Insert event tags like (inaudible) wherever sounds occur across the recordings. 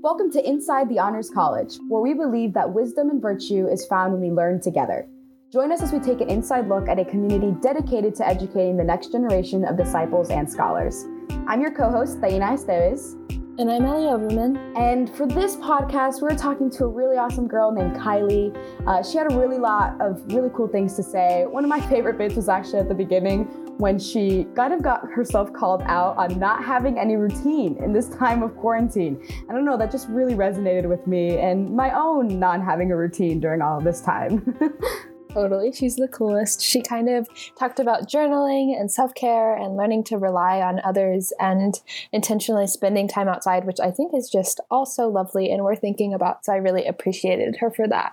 Welcome to Inside the Honors College, where we believe that wisdom and virtue is found when we learn together. Join us as we take an inside look at a community dedicated to educating the next generation of disciples and scholars. I'm your co host, Taina Esteves. And I'm Ellie Overman. And for this podcast, we're talking to a really awesome girl named Kylie. Uh, she had a really lot of really cool things to say. One of my favorite bits was actually at the beginning when she kind of got herself called out on not having any routine in this time of quarantine. I don't know, that just really resonated with me and my own not having a routine during all this time. (laughs) Totally. She's the coolest. She kind of talked about journaling and self care and learning to rely on others and intentionally spending time outside, which I think is just also lovely and worth thinking about. So I really appreciated her for that.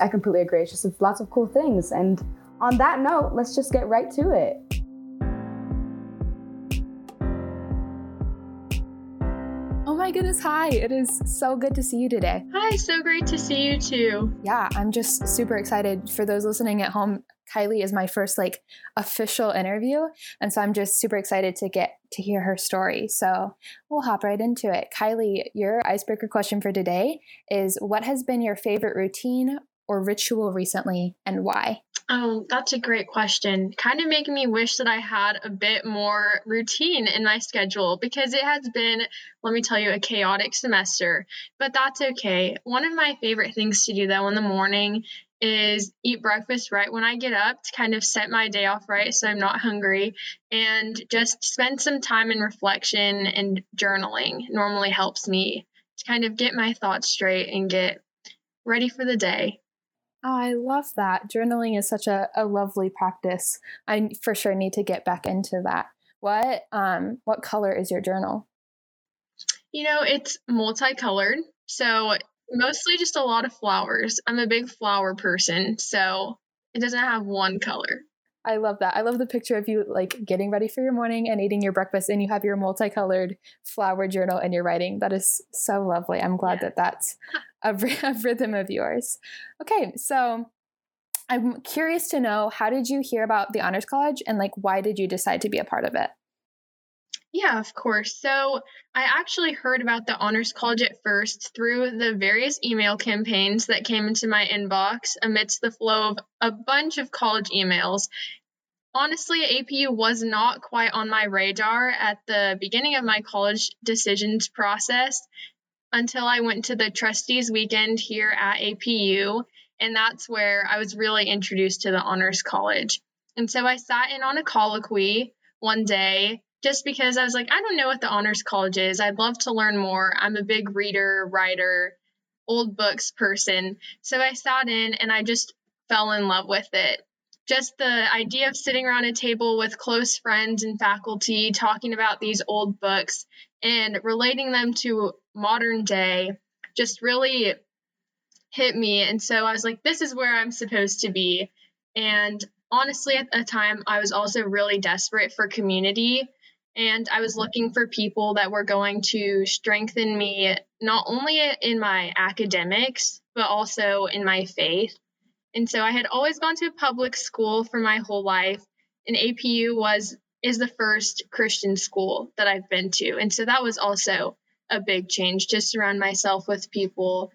I completely agree. It's just lots of cool things. And on that note, let's just get right to it. My goodness, hi. It is so good to see you today. Hi, so great to see you too. Yeah, I'm just super excited. For those listening at home, Kylie is my first like official interview. And so I'm just super excited to get to hear her story. So we'll hop right into it. Kylie, your icebreaker question for today is what has been your favorite routine or ritual recently and why? Oh, that's a great question. Kind of making me wish that I had a bit more routine in my schedule because it has been, let me tell you, a chaotic semester. But that's okay. One of my favorite things to do though in the morning is eat breakfast right when I get up to kind of set my day off right so I'm not hungry and just spend some time in reflection and journaling normally helps me to kind of get my thoughts straight and get ready for the day. Oh, I love that. Journaling is such a, a lovely practice. I for sure need to get back into that. What um what color is your journal? You know, it's multicolored. So mostly just a lot of flowers. I'm a big flower person, so it doesn't have one color. I love that. I love the picture of you like getting ready for your morning and eating your breakfast, and you have your multicolored flower journal and you're writing. That is so lovely. I'm glad yeah. that that's a, (laughs) rhythm of yours. Okay, so I'm curious to know how did you hear about the Honors College and like why did you decide to be a part of it? Yeah, of course. So I actually heard about the Honors College at first through the various email campaigns that came into my inbox amidst the flow of a bunch of college emails. Honestly, APU was not quite on my radar at the beginning of my college decisions process until I went to the trustees weekend here at APU, and that's where I was really introduced to the Honors College. And so I sat in on a colloquy one day just because I was like, I don't know what the honors college is. I'd love to learn more. I'm a big reader, writer, old books person. So I sat in and I just fell in love with it. Just the idea of sitting around a table with close friends and faculty talking about these old books and relating them to modern day just really hit me. And so I was like, this is where I'm supposed to be. And honestly, at the time, I was also really desperate for community and I was looking for people that were going to strengthen me not only in my academics, but also in my faith. And so I had always gone to a public school for my whole life, and APU was is the first Christian school that I've been to. And so that was also a big change to surround myself with people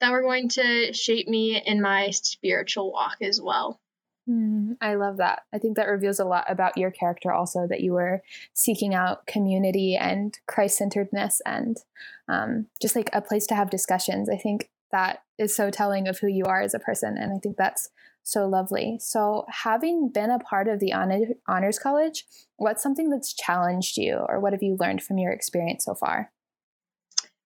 that were going to shape me in my spiritual walk as well. Mm, I love that. I think that reveals a lot about your character, also that you were seeking out community and Christ centeredness and um, just like a place to have discussions. I think that is so telling of who you are as a person. And I think that's so lovely. So, having been a part of the Honors College, what's something that's challenged you, or what have you learned from your experience so far?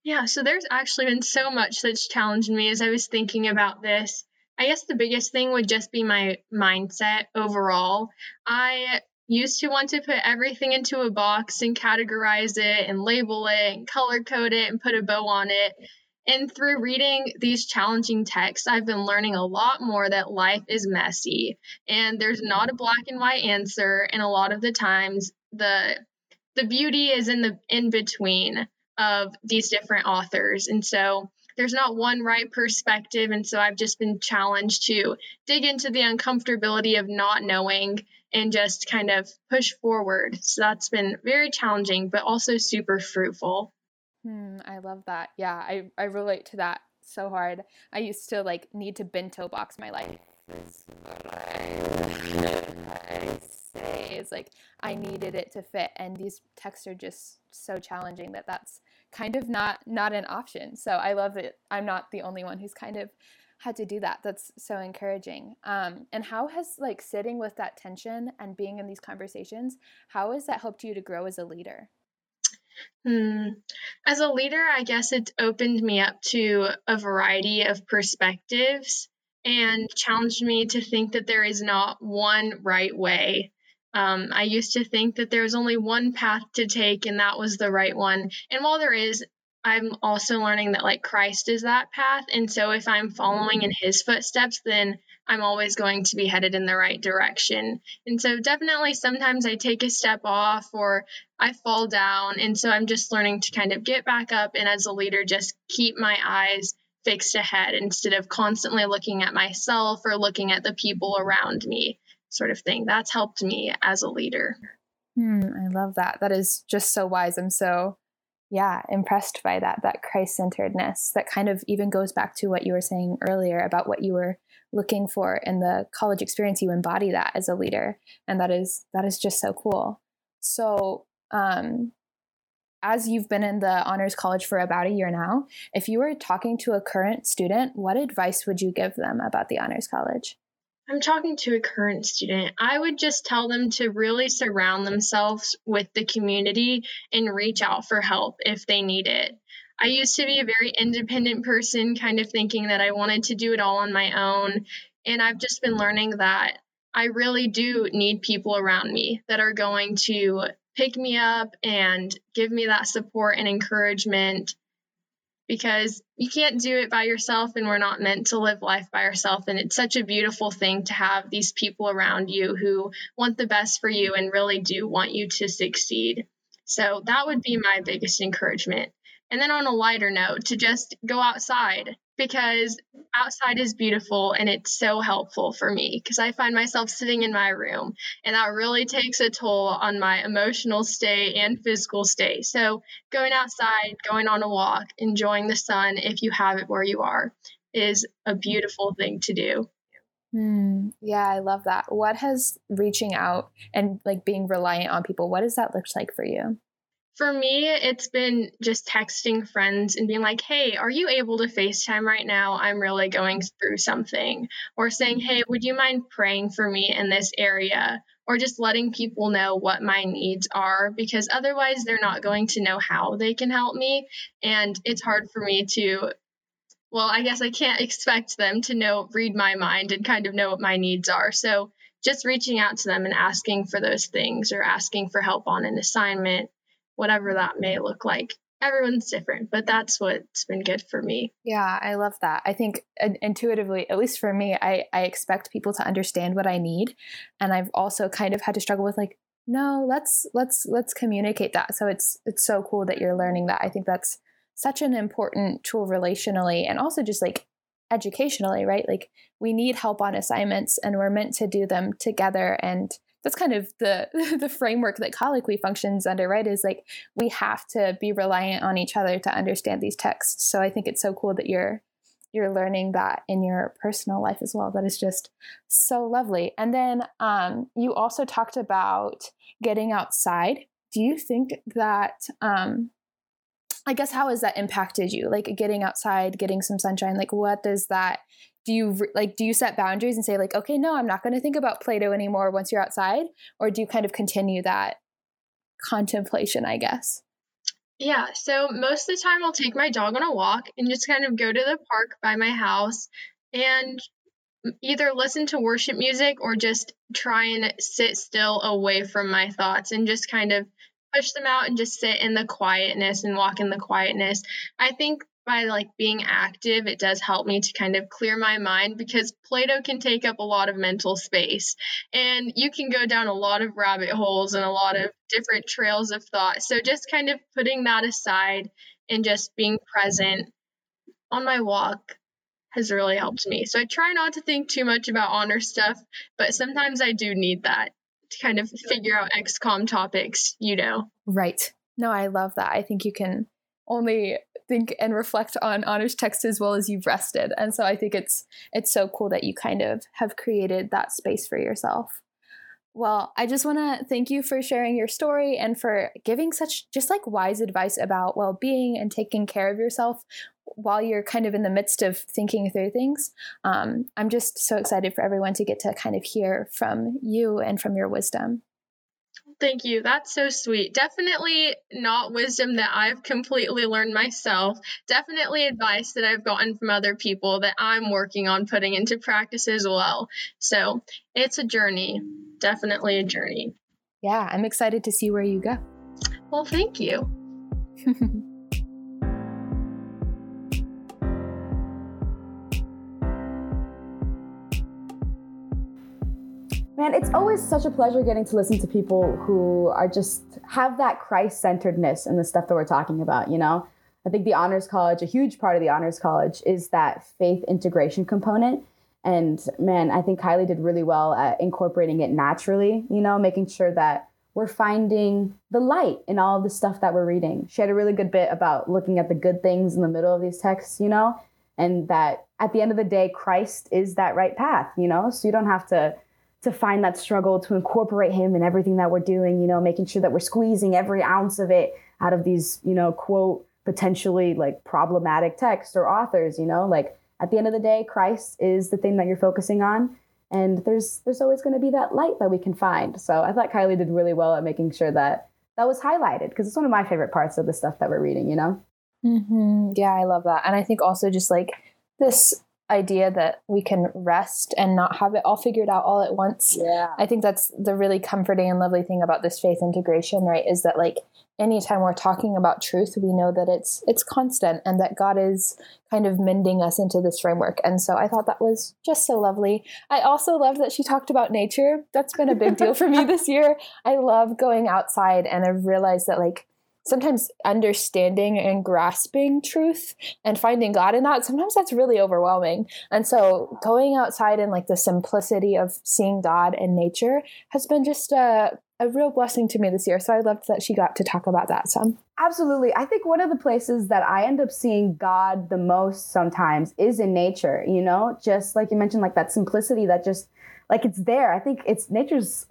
Yeah, so there's actually been so much that's challenged me as I was thinking about this. I guess the biggest thing would just be my mindset overall. I used to want to put everything into a box and categorize it and label it and color code it and put a bow on it. And through reading these challenging texts, I've been learning a lot more that life is messy and there's not a black and white answer. And a lot of the times, the the beauty is in the in between of these different authors. And so there's not one right perspective. And so I've just been challenged to dig into the uncomfortability of not knowing and just kind of push forward. So that's been very challenging, but also super fruitful. Hmm, I love that. Yeah, I, I relate to that so hard. I used to like need to bento box my life. I say is like I needed it to fit, and these texts are just so challenging that that's kind of not not an option. So I love that I'm not the only one who's kind of had to do that. That's so encouraging. Um, and how has like sitting with that tension and being in these conversations, how has that helped you to grow as a leader? Hmm. As a leader, I guess it's opened me up to a variety of perspectives and challenged me to think that there is not one right way. Um, I used to think that there was only one path to take and that was the right one. And while there is, I'm also learning that like Christ is that path. And so if I'm following in his footsteps, then I'm always going to be headed in the right direction. And so definitely sometimes I take a step off or I fall down. And so I'm just learning to kind of get back up and as a leader, just keep my eyes fixed ahead instead of constantly looking at myself or looking at the people around me, sort of thing. That's helped me as a leader. Hmm, I love that. That is just so wise. I'm so, yeah, impressed by that, that Christ centeredness that kind of even goes back to what you were saying earlier about what you were looking for in the college experience. You embody that as a leader. And that is, that is just so cool. So, um, as you've been in the honors college for about a year now, if you were talking to a current student, what advice would you give them about the honors college? I'm talking to a current student. I would just tell them to really surround themselves with the community and reach out for help if they need it. I used to be a very independent person, kind of thinking that I wanted to do it all on my own. And I've just been learning that I really do need people around me that are going to pick me up and give me that support and encouragement because you can't do it by yourself and we're not meant to live life by ourselves. And it's such a beautiful thing to have these people around you who want the best for you and really do want you to succeed. So that would be my biggest encouragement. And then on a lighter note to just go outside because outside is beautiful and it's so helpful for me because I find myself sitting in my room and that really takes a toll on my emotional state and physical state. So, going outside, going on a walk, enjoying the sun if you have it where you are is a beautiful thing to do. Hmm. yeah, I love that. What has reaching out and like being reliant on people, what does that look like for you? For me, it's been just texting friends and being like, hey, are you able to FaceTime right now? I'm really going through something. Or saying, mm-hmm. hey, would you mind praying for me in this area? Or just letting people know what my needs are because otherwise they're not going to know how they can help me. And it's hard for me to, well, I guess I can't (laughs) expect them to know, read my mind and kind of know what my needs are. So just reaching out to them and asking for those things or asking for help on an assignment whatever that may look like. Everyone's different, but that's what's been good for me. Yeah, I love that. I think intuitively, at least for me, I, I expect people to understand what I need. And I've also kind of had to struggle with like, no, let's let's let's communicate that. So it's it's so cool that you're learning that. I think that's such an important tool relationally and also just like educationally, right? Like we need help on assignments and we're meant to do them together and that's kind of the (laughs) the framework that colloquy functions under right is like we have to be reliant on each other to understand these texts. So i think it's so cool that you're you're learning that in your personal life as well. That is just so lovely. And then um, you also talked about getting outside. Do you think that um, i guess how has that impacted you? Like getting outside getting some sunshine like what does that do you like do you set boundaries and say like okay no i'm not going to think about Plato anymore once you're outside or do you kind of continue that contemplation i guess yeah so most of the time i'll take my dog on a walk and just kind of go to the park by my house and either listen to worship music or just try and sit still away from my thoughts and just kind of push them out and just sit in the quietness and walk in the quietness. I think by like being active, it does help me to kind of clear my mind because Plato can take up a lot of mental space and you can go down a lot of rabbit holes and a lot of different trails of thought. So just kind of putting that aside and just being present on my walk has really helped me. So I try not to think too much about honor stuff, but sometimes I do need that to kind of figure out XCOM topics, you know. Right. No, I love that. I think you can only think and reflect on honors text as well as you've rested. And so I think it's it's so cool that you kind of have created that space for yourself. Well, I just want to thank you for sharing your story and for giving such just like wise advice about well-being and taking care of yourself while you're kind of in the midst of thinking through things. Um, I'm just so excited for everyone to get to kind of hear from you and from your wisdom. Thank you. That's so sweet. Definitely not wisdom that I've completely learned myself. Definitely advice that I've gotten from other people that I'm working on putting into practice as well. So it's a journey. Definitely a journey. Yeah, I'm excited to see where you go. Well, thank you. (laughs) Man, it's always such a pleasure getting to listen to people who are just have that Christ centeredness in the stuff that we're talking about, you know? I think the Honors College, a huge part of the Honors College, is that faith integration component. And man, I think Kylie did really well at incorporating it naturally, you know, making sure that we're finding the light in all of the stuff that we're reading. She had a really good bit about looking at the good things in the middle of these texts, you know, and that at the end of the day, Christ is that right path, you know, so you don't have to to find that struggle to incorporate him in everything that we're doing, you know, making sure that we're squeezing every ounce of it out of these, you know, quote, potentially like problematic texts or authors, you know, like at the end of the day, Christ is the thing that you're focusing on. And there's there's always going to be that light that we can find. So I thought Kylie did really well at making sure that that was highlighted because it's one of my favorite parts of the stuff that we're reading, you know? Mm-hmm. Yeah, I love that. And I think also just like this idea that we can rest and not have it all figured out all at once. Yeah. I think that's the really comforting and lovely thing about this faith integration, right? Is that like anytime we're talking about truth, we know that it's it's constant and that God is kind of mending us into this framework. And so I thought that was just so lovely. I also love that she talked about nature. That's been a big deal for me (laughs) this year. I love going outside and I've realized that like sometimes understanding and grasping truth and finding God in that, sometimes that's really overwhelming. And so going outside and like the simplicity of seeing God in nature has been just a, a real blessing to me this year. So I loved that she got to talk about that some. Absolutely. I think one of the places that I end up seeing God the most sometimes is in nature, you know, just like you mentioned, like that simplicity that just like it's there. I think it's nature's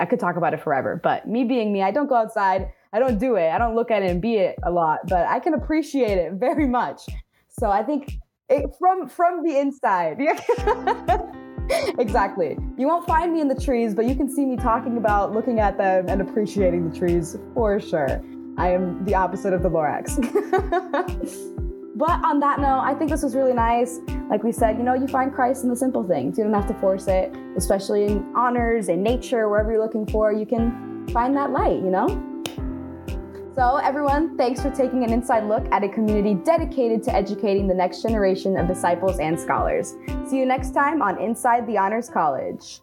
I could talk about it forever, but me being me, I don't go outside. I don't do it. I don't look at it and be it a lot, but I can appreciate it very much. So I think it, from from the inside. (laughs) exactly. You won't find me in the trees, but you can see me talking about looking at them and appreciating the trees for sure. I am the opposite of the Lorax. (laughs) but on that note, I think this was really nice. Like we said, you know, you find Christ in the simple things. You don't have to force it, especially in honors, in nature, wherever you're looking for. You can find that light, you know? So, everyone, thanks for taking an inside look at a community dedicated to educating the next generation of disciples and scholars. See you next time on Inside the Honors College.